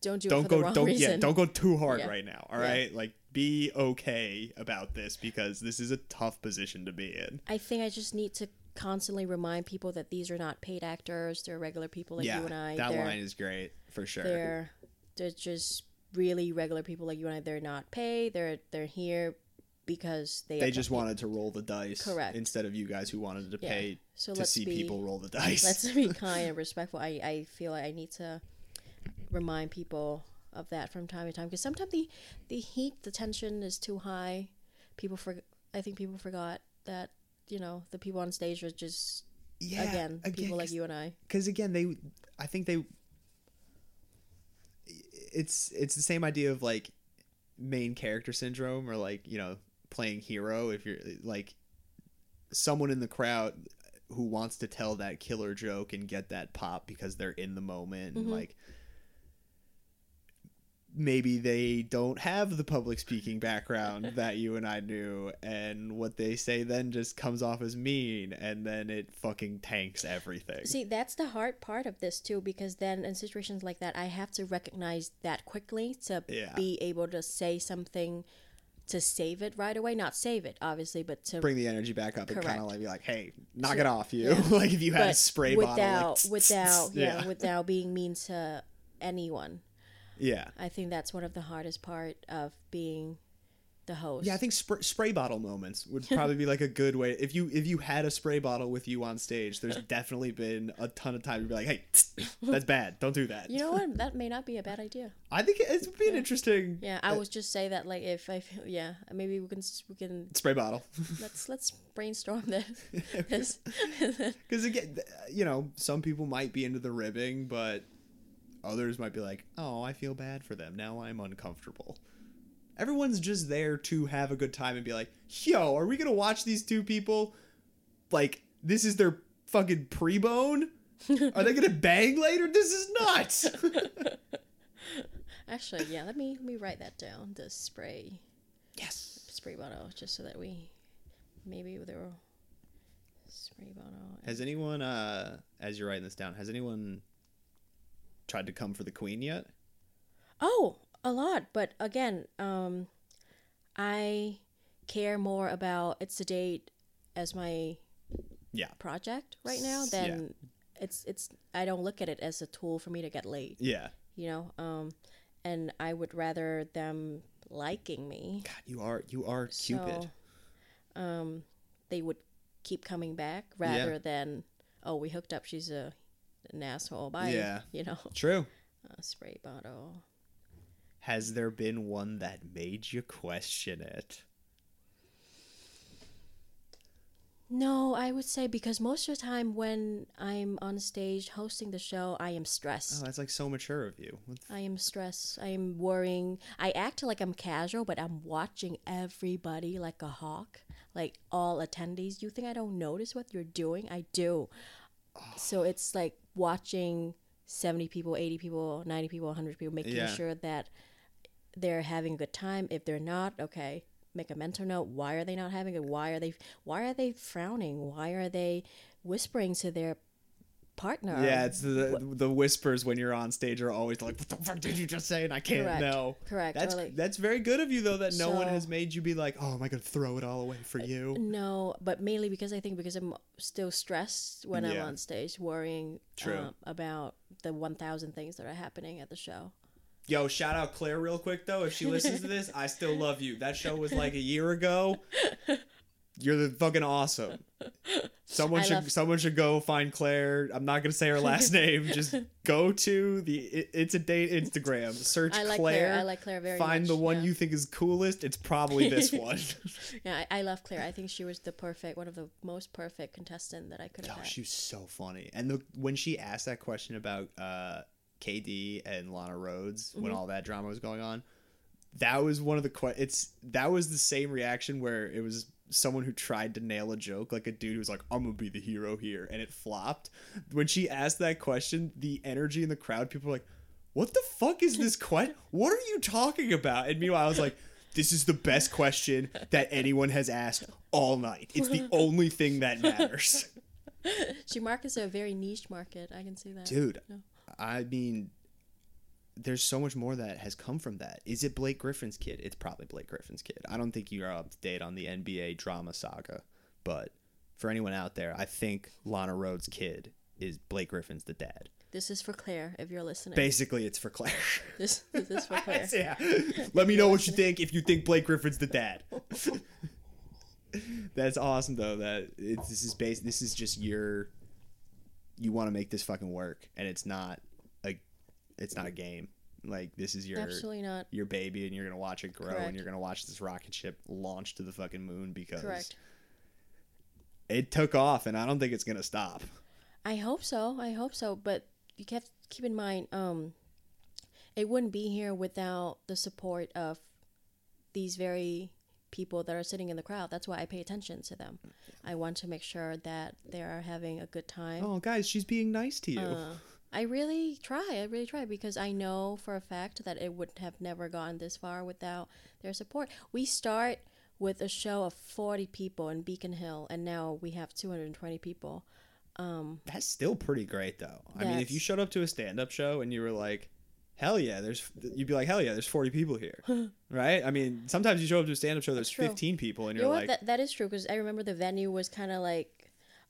Don't do it don't for go the wrong don't reason. yeah don't go too hard Yeah. right now all Yeah. right like be okay about this because this is a tough position to be in I think I just need to constantly remind people that these are not paid actors. They're regular people like yeah you and I. that they're, line is great for sure they're they're just really regular people like you and I. They're not paid. They're they're here because they they just wanted to roll the dice Correct. instead of you guys who wanted to Yeah. pay So to see be- people roll the dice Let's be kind and respectful. I I feel like I need to remind people of that from time to time because sometimes the the heat, the tension is too high. People for I think people forgot that you know the people on stage are just yeah again, people like you and I. because again they i think they it's it's the same idea of like main character syndrome or like you know playing hero if you're like someone in the crowd who wants to tell that killer joke and get that pop because they're in the moment and Mhm. like maybe they don't have the public speaking background that you and I knew and what they say then just comes off as mean and then it fucking tanks everything. See, that's the hard part of this too, because then in situations like that, I have to recognize that quickly to Yeah. be able to say something to save it right away. Not save it, obviously, but to bring the energy back up and kind of like be like, "Hey, knock So- it off, you!" yeah. like if you had a spray without bottle, like, without yeah, yeah, without being mean to anyone. yeah, I think that's one of the hardest part of being the host. Yeah, I think spray, spray bottle moments would probably be like a good way. If you if you had a spray bottle with you on stage, there's definitely been a ton of time to be like, "Hey, that's bad. Don't do that." You know what? That may not be a bad idea. I think it would be an interesting Yeah, I would just say that like if I feel yeah, maybe we can we can spray bottle. let's let's brainstorm this. Because again, you know, some people might be into the ribbing, but others might be like, "Oh, I feel bad for them. Now I'm uncomfortable." Everyone's just there to have a good time and be like, "Yo, are we gonna watch these two people? Like, this is their fucking pre-bone? Are they gonna bang later? This is nuts." Actually, yeah, let me let me write that down. The spray yes. spray bottle, just so that we maybe there will spray bottle. Has anyone, uh, as you're writing this down, has anyone tried to come for the queen yet? Oh, a lot, but again, um, I care more about it's a date as my Yeah. project right now S- yeah. than it's it's. I don't look at it as a tool for me to get laid. Yeah. You know, um, and I would rather them liking me. God, you are you are Cupid. So, um, they would keep coming back rather than oh we hooked up. She's a an asshole. Bye. Yeah. You know, True. a spray bottle. Has there been one that made you question it? No, I would say because most of the time when I'm on stage hosting the show, I am stressed. Oh, that's like so mature of you. I am stressed. I am worrying. I act like I'm casual, but I'm watching everybody like a hawk, like all attendees. You think I don't notice what you're doing? I do. So it's like watching 70 people, 80 people, 90 people, 100 people, making Yeah. sure that they're having a good time. If they're not, okay, make a mental note. Why are they not having it? Why are they why are they frowning? Why are they whispering to their partner? yeah, it's the the whispers when you're on stage are always like, "What the fuck did you just say?" And I can't Correct. know. Correct. Or That's like- that's very good of you though. That no one has made you be like, "Oh, am I gonna throw it all away for you?" No, but mainly because I think because I'm still stressed when I'm on stage, worrying True. um, about the 1,000 things that are happening at the show. Yo, shout out Claire real quick though. If she listens to this, I still love you. That show was like a year ago. You're the fucking awesome. Someone I should love- someone should go find Claire. I'm not gonna say her last name. Just go to the it, it's a date Instagram. Search I like Claire. Claire. I like Claire very Find much. the one yeah. you think is coolest. It's probably this one. Yeah, I, I love Claire. I think she was the perfect, one of the most perfect contestant that I could have oh, had. she was so funny. And the when she asked that question about uh, KD and Lana Rhoades when Mm-hmm. all that drama was going on, that was one of the que- it's that was the same reaction where it was someone who tried to nail a joke like a dude who was like i'm gonna be the hero here and it flopped when she asked that question the energy in the crowd people were like what the fuck is this question what are you talking about and meanwhile i was like this is the best question that anyone has asked all night it's the only thing that matters She markets a very niche market. I can see that. dude No. I mean there's so much more that has come from that. Is it blake griffin's kid? It's probably blake griffin's kid. I don't think you're up to date on the nba drama saga but for anyone out there i think lana rhoades kid is blake griffin's the dad. This is for Claire, if you're listening. basically it's for claire. This, this is for Claire. yeah. Let me know what you think if you think blake griffin's the dad. That's awesome though that it, this is base this is just your you want to make this fucking work and it's not a it's not a game like this is your Absolutely not. your baby and you're gonna watch it grow Correct. and you're gonna watch this rocket ship launch to the fucking moon because Correct. it took off and i don't think it's gonna stop I hope so. I hope so. But you have to keep in mind, um, it wouldn't be here without the support of these very people that are sitting in the crowd. That's why I pay attention to them. I want to make sure that they are having a good time. oh guys she's being nice to you Uh, I really try. I really try because I know for a fact that it would have never gone this far without their support. We start with a show of 40 people in Beacon Hill, and now we have 220 people. Um, That's still pretty great, though. I mean, if you showed up to a stand-up show and you were like, "Hell yeah," there's, you'd be like, "Hell yeah," there's 40 people here, right? I mean, sometimes you show up to a stand-up show, there's 15 people, and You you're know like. That, that is true because I remember the venue was kind of like,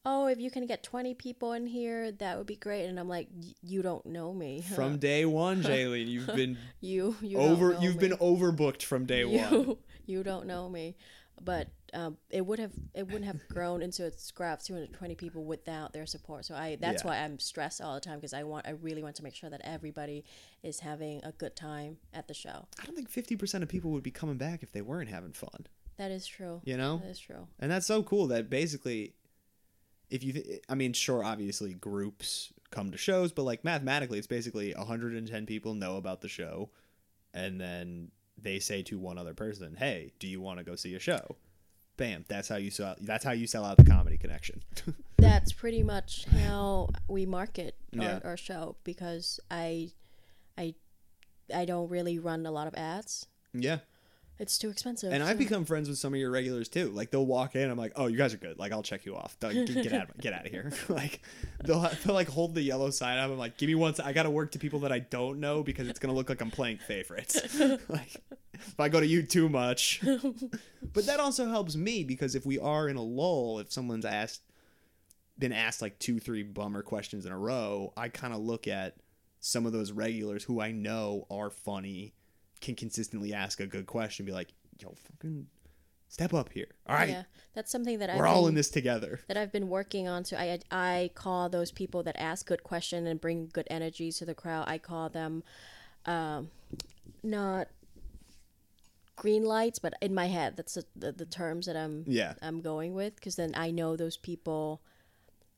oh, if you can get 20 people in here, that would be great. And I'm like, "Y- you don't know me. huh? from day one, Jaylene, you've been you, you over, you've me. been overbooked from day one. you, You don't know me, but um, it would have it wouldn't have grown into a scrap 220 people without their support. So I that's Yeah. why I'm stressed all the time because I want I really want to make sure that everybody is having a good time at the show. I don't think 50% of people would be coming back if they weren't having fun. That is true. You know? That is true. And that's so cool that basically, if you, th- I mean, sure, obviously groups come to shows, but like mathematically, it's basically 110 people know about the show, and then they say to one other person, "Hey, do you want to go see a show?" Bam! That's how you sell. That's how you sell out the comedy connection. That's pretty much how we market our, Yeah. our show because I I I don't really run a lot of ads. yeah, It's too expensive. and I've become friends with some of your regulars too. Like they'll walk in, I'm like, "Oh, you guys are good. Like I'll check you off. Get, get out, get out of here." like they'll, they'll like hold the yellow sign up. I'm like, "Give me one. sec. I got to work to people that I don't know because it's gonna look like I'm playing favorites." like if I go to you too much. but that also helps me because if we are in a lull, if someone's asked been asked like two, three bummer questions in a row, I kind of look at some of those regulars who I know are funny, can consistently ask a good question, be like, "Yo, fucking step up here." All right, Yeah, that's something that we're I've all been, in this together. that I've been working on. So I I call those people that ask good question and bring good energy to the crowd. I call them, um, not green lights, but in my head, that's the the, the terms that I'm Yeah. I'm going with because then I know those people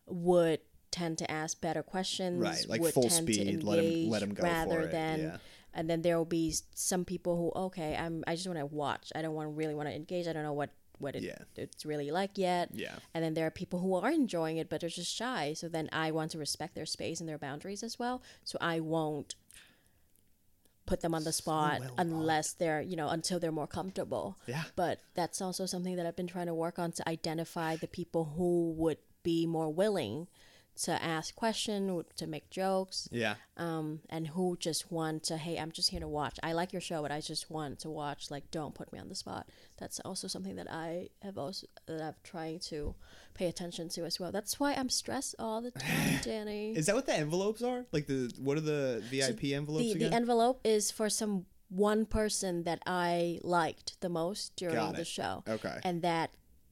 would tend to ask better questions, Right, like would full tend to speed, let 'em- engage let 'em go for rather than. yeah. And then there will be some people who okay, I'm I just want to watch. I don't want to really want to engage. I don't know what what it, Yeah. it's really like yet. Yeah. And then there are people who are enjoying it, but they're just shy. So then I want to respect their space and their boundaries as well. So I won't put them on the spot well unless they're, you know, until they're more comfortable. Yeah. But that's also something that I've been trying to work on to identify the people who would be more willing to ask questions, to make jokes, Yeah. um, and who just want to, hey, I'm just here to watch. I like your show, but I just want to watch. Like, don't put me on the spot. That's also something that I have also that I'm trying to pay attention to as well. That's why I'm stressed all the time, Danny. Is that what the envelopes are? Like the what are the VIP envelopes the, again? the envelope is for some one person that I liked the most during the show. Okay. And that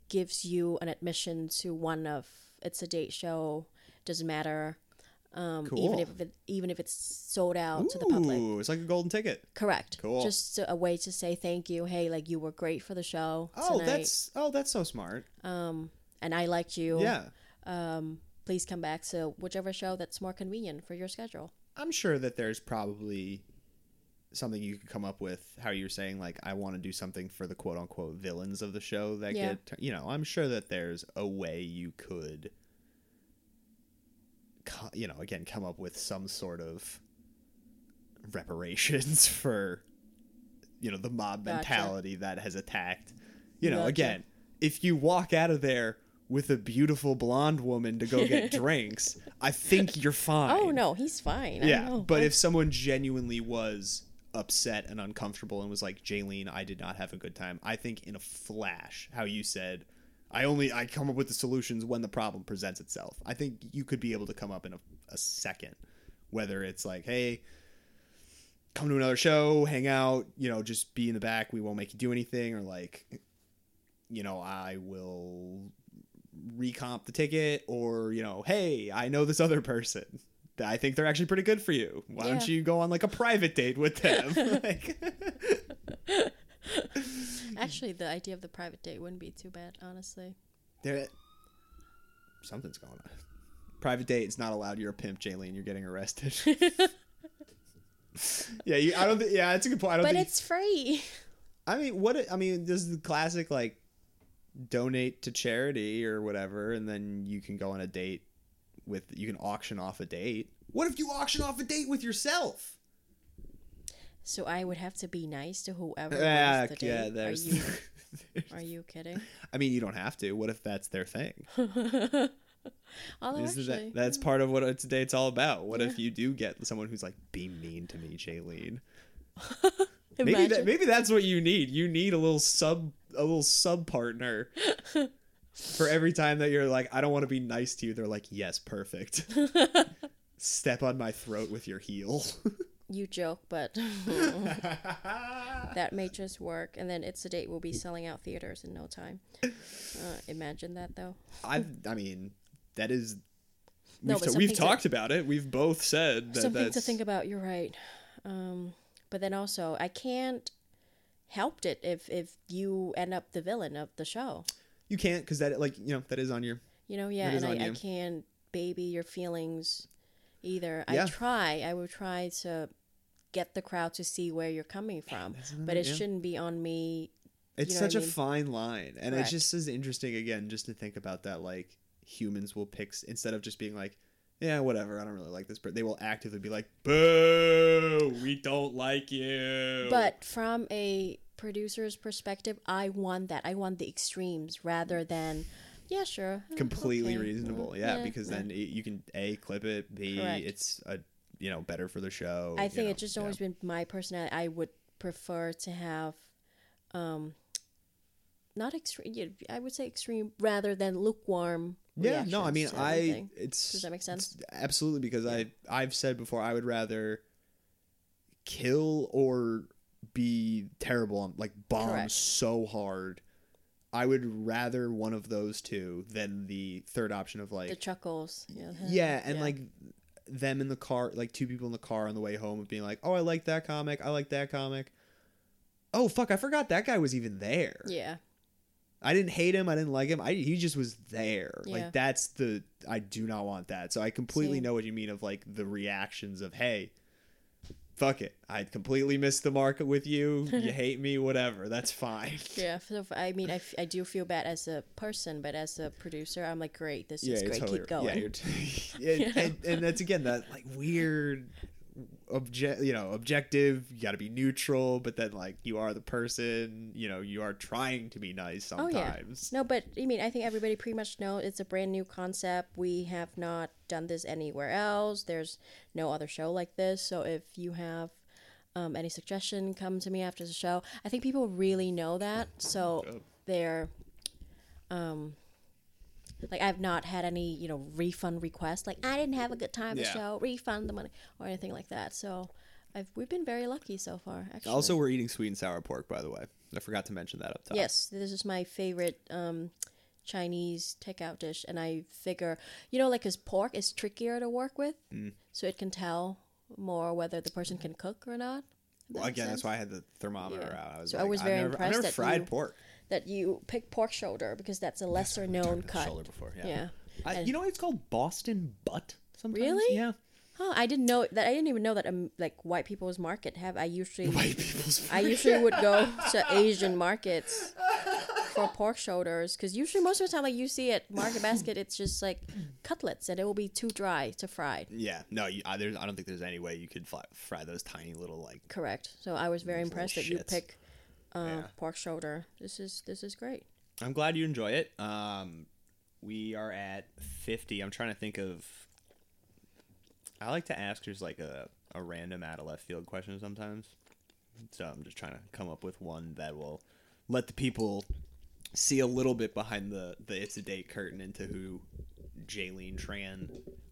gives you an admission to one of it's a date show. Doesn't matter. Um, Cool. Even if it even if it's sold out to the public. Ooh, it's like a golden ticket. Correct. Cool. Just a way to say thank you. Hey, like you were great for the show Oh, tonight, that's oh, that's so smart. Um, and I liked you. Yeah. Um, please come back to whichever show that's more convenient for your schedule. I'm sure that there's probably something you could come up with how you're saying like I want to do something for the quote unquote villains of the show that Yeah. get you know I'm sure that there's a way you could co- you know again come up with some sort of reparations for you know the mob Gotcha. mentality that has attacked you know Gotcha. again if you walk out of there with a beautiful blonde woman to go get drinks i think you're fine Oh no, he's fine. I yeah, know. but if someone genuinely was upset and uncomfortable and was like, "Jaylene, I did not have a good time," I think in a flash, how you said, "I only I come up with the solutions when the problem presents itself." I think you could be able to come up in a, a second, whether it's like, "Hey." Come to another show, hang out, you know, just be in the back. We won't make you do anything, or like, you know, I will recomp the ticket or you know hey i know this other person i think they're actually pretty good for you why don't you go on like a private date with them like, Actually, the idea of the private date wouldn't be too bad, honestly. there something's going on private date is not allowed you're a pimp Jaylene. you're getting arrested yeah you, i don't think yeah it's a good point i don't But think it's free. i mean what i mean this is the classic like donate to charity or whatever and then you can go on a date with you can auction off a date what if you auction off a date with yourself So I would have to be nice to whoever Yeah, the date. yeah, Are there's. you are you kidding? I mean, you don't have to. What if that's their thing? Although actually, that, that's part of what a date's all about. What if you do get someone who's like, "Be mean to me, Jaylene"? Maybe that, maybe that's what you need. You need a little sub a little sub partner for every time that you're like, "I don't want to be nice to you." They're like, "Yes, perfect." Step on my throat with your heel. You joke, but that may just work. And then It's a Date We'll be selling out theaters in no time. Uh, imagine that, though. I I mean, that is. No, We've, but ta- we've to- talked about it. We've both said that Something that's to think about. You're right. Um, but then also, I can't help it if if you end up the villain of the show. you can't because that like you know that is on your You know, yeah, and I, I can't baby your feelings either. Yeah. I try, I would try to get the crowd to see where you're coming from, but it yeah. shouldn't be on me. It's know such I a mean? fine line, and Correct. it's just as interesting again, just to think about that. Like humans will pick instead of just being like, "Yeah, whatever, I don't really like this," but they will actively be like, "Boo, we don't like you." But from a producer's perspective, I want that. I want the extremes rather than, yeah, sure, uh, completely okay, reasonable, uh, yeah, because then it, you can a clip it, b Correct. it's a you know better for the show. I you think know, it's just yeah. always been my personality. I would prefer to have, um, not extreme. I would say extreme rather than lukewarm. Yeah, no, I mean, I everything. it's Does that make sense? absolutely because I I've said before I would rather kill or be terrible on like bomb Correct. so hard. I would rather one of those two than the third option of like the chuckles. Yeah, yeah, and Yeah. like them in the car, like two people in the car on the way home, of being like, "Oh, I like that comic. I like that comic." Oh fuck! I forgot that guy was even there. yeah, I didn't hate him. I didn't like him. I, he just was there. Yeah. Like that's the. I do not want that. So I completely Same. know what you mean of like the reactions of hey, fuck it. I completely missed the market with you. You hate me. Whatever. That's fine. yeah. So I mean, I, f- I do feel bad as a person, but as a producer, I'm like, great, this is great. totally- Keep going. Yeah, you're t- yeah, And, and that's again that like weird object you know objective you got to be neutral but then like you are the person you know you are trying to be nice Oh yeah. sometimes No, but I mean, I think everybody pretty much know it's a brand new concept. We have not done this anywhere else. There's no other show like this. So if you have um, any suggestion, come to me after the show. I think people really know that, so they're um. Like I've not had any, you know, refund requests. Like I didn't have a good time at the show, refund the money or anything like that. So, I've we've been very lucky so far. Actually, also we're eating sweet and sour pork by the way i forgot to mention that up top Yes, this is my favorite um, Chinese takeout dish, and I figure, you know, like his pork is trickier to work with, Mm. so it can tell more whether the person can cook or not. Well, that again, that's why I had the thermometer Yeah. out. I was So I like, was I've very never, I've impressed never that fried you- pork. that you pick pork shoulder because that's a lesser known cut. Shoulder before, yeah. Yeah. I, you know, it's called Boston butt. Sometimes. Really? Yeah. Huh, I didn't know that. I didn't even know that um, like white people's market have. I usually White people's. I usually would go to Asian markets for pork shoulders because usually most of the time, like you see at Market Basket, it's just like cutlets and it will be too dry to fry. Yeah. No, you, I, there's, I don't think there's any way you could fly, fry those tiny little like. Correct. So I was very impressed that you pick uh, Yeah. pork shoulder. This is this is great. I'm glad you enjoy it. Um, we are at 50. I'm trying to think of. I like to ask just like a, a random out of left field question sometimes. So I'm just trying to come up with one that will let the people see a little bit behind the, the It's a Date curtain into who Jaylene Tran.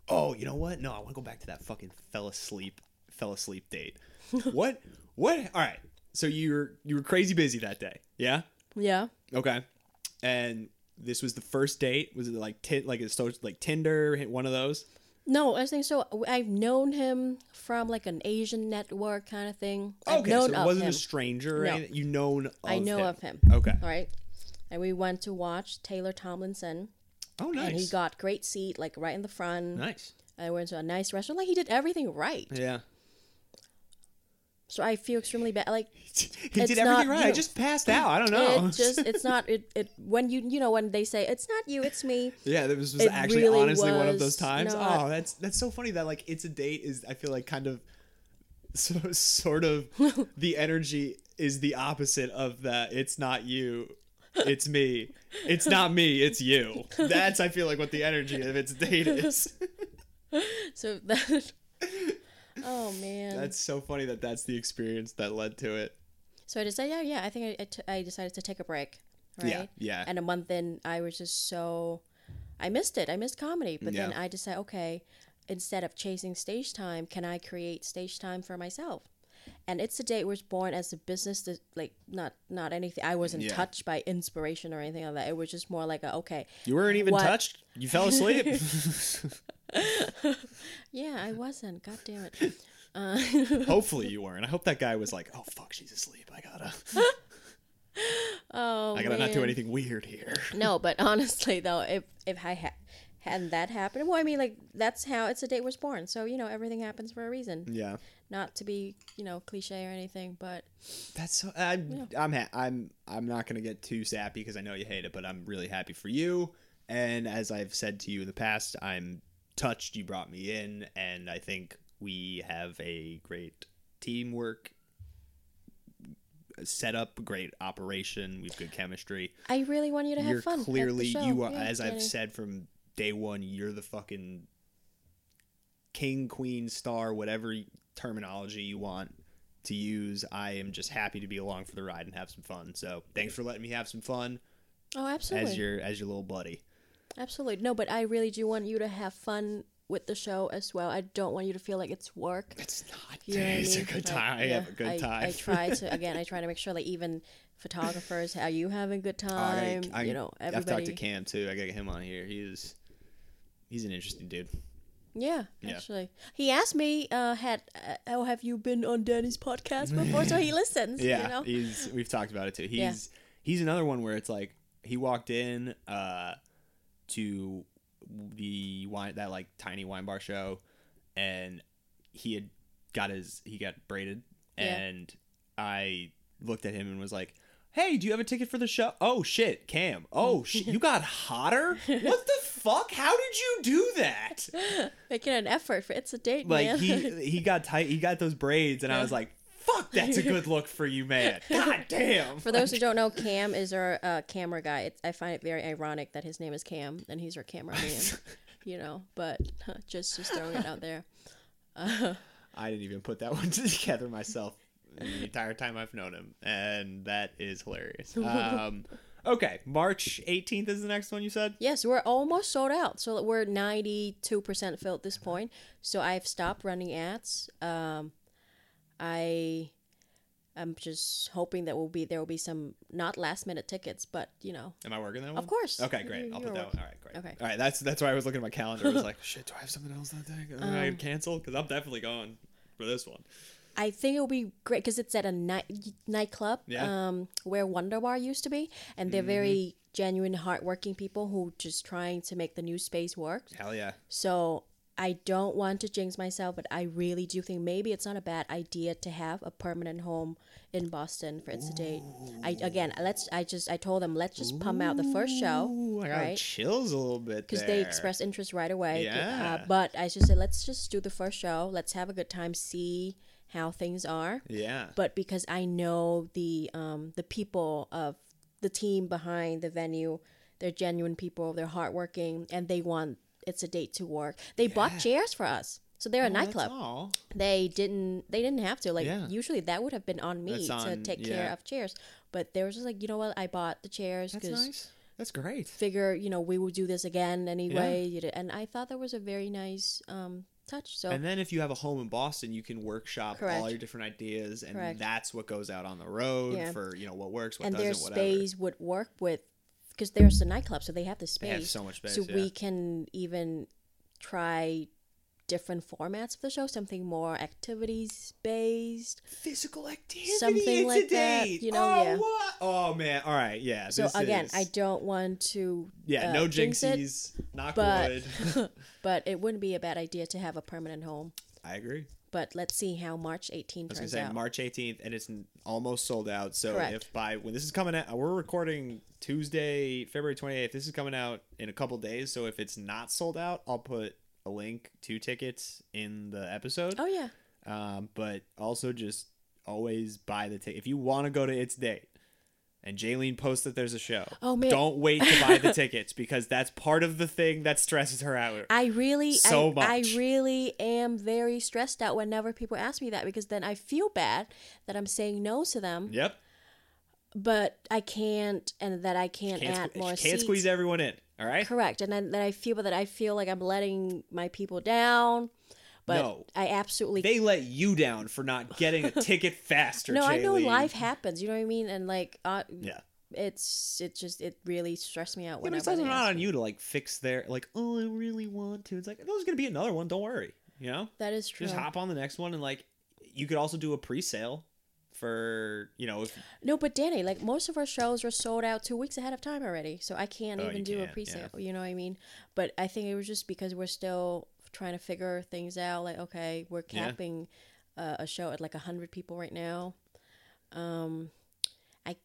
Oh, you know what? No, I want to go back to that fucking fell asleep fell asleep date. what? What? All right. So you were you were crazy busy that day. Yeah? Yeah. Okay. And this was the first date. Was it like ti- like a social like Tinder? Hit one of those. No, I think so. I've known him from like an Asian network kind of thing. I've Okay, known so it wasn't him. a stranger. Or No. anything? You known. Of I know him. of him. Okay. All right. And we went to watch Taylor Tomlinson. Oh, nice. And he got great seat, like right in the front. nice. And I went to a nice restaurant. Like he did everything right. Yeah. So I feel extremely bad. Like he did everything not right. I just passed out. I don't know. it just it's not it, it when you you know when they say it's not you, it's me. yeah, that was, was actually really honestly one of those times. not- Oh, that's that's so funny that like it's a date is I feel like kind of so sort of the energy is the opposite of that. It's not you. It's me. It's not me. It's you. That's I feel like what the energy of its date is. So that Oh man. That's so funny that that's the experience that led to it. So I decided, yeah, yeah. I think I, I, t- I decided to take a break. Right? Yeah, yeah. And a month in, I was just so, I missed it. I missed comedy. But then I decided, okay, instead of chasing stage time, can I create stage time for myself? And it's a date was born as a business that like not not anything. I wasn't Yeah. touched by inspiration or anything like that. It was just more like a okay, You weren't even What? touched. You fell asleep. yeah, I wasn't. God damn it. Hopefully uh, you weren't. I hope that guy was like, "Oh fuck, she's asleep. I gotta, Oh, I gotta not do anything weird here." No, but honestly though, if if I had hadn't that happened, well, I mean, like that's how it's a date was born. So you know, everything happens for a reason. Yeah, Not to be you know cliche or anything, but that's. So, I'm. I'm. Ha- I'm. I'm not gonna get too sappy because I know you hate it, but I'm really happy for you. And as I've said to you in the past, I'm touched you brought me in, and I think we have a great teamwork setup, great operation. We have good chemistry. I really want you to have you're fun. at the clearly you are Yeah, as I've said from day one. You're the fucking king, queen, star, whatever terminology you want to use. I am just happy to be along for the ride and have some fun. So thanks for letting me have some fun Oh, absolutely. as your as your little buddy. Absolutely. No, but I really do want you to have fun with the show as well. I don't want you to feel like it's work. It's not. You know what I it's mean? a good time. I yeah, have a good I, time. I try to again. I try to make sure like even photographers, are you having a good Oh, time? I- you know, everybody. I've talked to Cam too. I gotta get him on here. He's he's an interesting dude. Yeah, Yeah. actually, he asked me, uh, "Had uh, oh, have you been on Danny's podcast before?" so he listens. Yeah, you know? he's we've talked about it too. He's Yeah. he's another one where it's like he walked in uh to the wine that like tiny wine bar show and he had got his he got braided Yeah. and I looked at him and was like Hey, do you have a ticket for the show? Oh shit, Cam. Oh shit, you got hotter? What the fuck? How did you do that? making an effort for it's a date, Like man. he he got tight, he got those braids, and I was like, "Fuck, that's a good look for you, man." God damn. For those who don't know, Cam is our uh, camera guy. It's, I find it very ironic that his name is Cam and he's our cameraman. you know, but just just throwing it out there. I didn't even put that one together myself the entire time I've known him, and that is hilarious. Um, okay, March 18th is the next one you said. Yes, we're almost sold out. So we're ninety two percent filled at this point. So I've stopped running ads. Um, I. I'm just hoping that will be there will be some not last minute tickets, but you know, Am I working that one? Of course. Okay, great. I'll put that one. All right, great. Okay. All right, that's that's why I was looking at my calendar. I was like, shit, do I have something else that day? Am I Um, cancel? Because I'm definitely going for this one. I think it'll be great because it's at a night nightclub Yeah. Mm-hmm. um, where Wonder Bar used to be, and they're very genuine, hardworking people who just trying to make the new space work. Hell yeah. So I don't want to jinx myself, but I really do think maybe it's not a bad idea to have a permanent home in Boston for It's a Date. I again, let's. I just I told them let's just pump out the first show, Ooh, I got right? chills a little bit Because they expressed interest right away. Yeah. Uh, but I just said let's just do the first show. Let's have a good time, see how things are Yeah. but because I know the um, the people of the team behind the venue, they're genuine people, they're hardworking, and they want it's a date to work. They bought chairs for us, so they're a Oh, nightclub. They didn't they didn't have to like Yeah. usually that would have been on me to take care of chairs, but they were just like you know what I bought the chairs That's nice. That's great. figure you know we will do this again anyway, know, and I thought that was a very nice um, touch. So And then if you have a home in Boston, you can workshop Correct. all your different ideas, and Correct. that's what goes out on the road Yeah. for you know what works, what and doesn't, their whatever. space would work with because there's the nightclub, so they have the space. They have so much space. so yeah. we can even try different formats of the show, something more activities based. physical activity, Something like that, you know, Oh, yeah. what? Oh man, all right, yeah. So again, is- I don't want to yeah, uh, no it, jinxies, knock but- wood. but it wouldn't be a bad idea to have a permanent home. I agree. But let's see how March 18 I was turns say out. March 18th, and it's almost sold out. So Correct. if by when this is coming out, we're recording Tuesday, February 28th. This is coming out in a couple days. So if it's not sold out, I'll put a link to tickets in the episode. oh yeah, Um, but also just always buy the ticket if you want to go to its date. And Jaylene posts that there's a show. Oh, man. Don't wait to buy the tickets because that's part of the thing that stresses her out. I really, So I, I really am very stressed out whenever people ask me that because then I feel bad that I'm saying no to them. Yep. but I can't, and that I can't, Can't, add sque- more can't seats. squeeze everyone in. All right. Correct. And then, then I feel that I feel like I'm letting my people down. But No. I absolutely They let you down for not getting a ticket faster. no. I know life happens. You know what I mean? And like, uh, Yeah. it's it just it really stressed me out. Yeah, but it's whenever also they not on you to like fix their like. Oh, I really want to. It's like there's gonna be another one. Don't worry. You know, That is true. just hop on the next one and like you could also do a pre-sale for you know if No, but Danny, like most of our shows are sold out two weeks ahead of time already, so I can't Oh, even do a can't, pre-sale. yeah. You know what I mean? But I think it was just because we're still trying to figure things out. Like, okay, we're Yeah. capping uh, a show at like hundred people right now. Um, i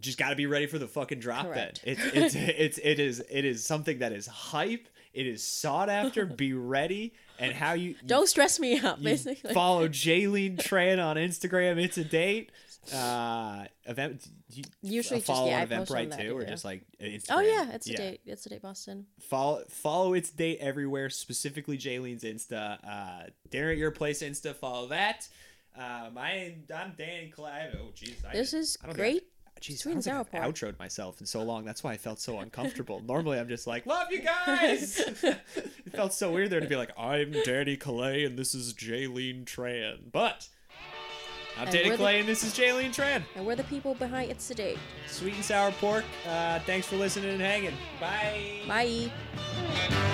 just got to be ready for the fucking drop Correct. then. It's it's it's it is it is something that is hype. It is sought after. be ready and how you don't stress me out. Basically, follow Jaylene Tran on Instagram. It's a date. Uh, event. You Usually just- follow yeah, on I Eventbrite too, or just like Instagram. oh yeah, it's a date. It's a date, Boston. Follow follow its date everywhere, specifically Jaylene's Insta. Uh, dinner at your place Insta. Follow that. Uh, my I'm Danny Clay. Oh jeez, I- This is I great. Jeez, I don't and think sour I've outroed myself in so long. That's why I felt so uncomfortable. Normally, I'm just like, love you guys. it felt so weird there to be like, I'm Danny Clay and this is Jaylene Tran. But I'm And Danny we're the- Clay and this is Jaylene Tran. And we're the people behind It's Date. Sweet and sour pork. Uh, thanks for listening and hanging. Bye. Bye.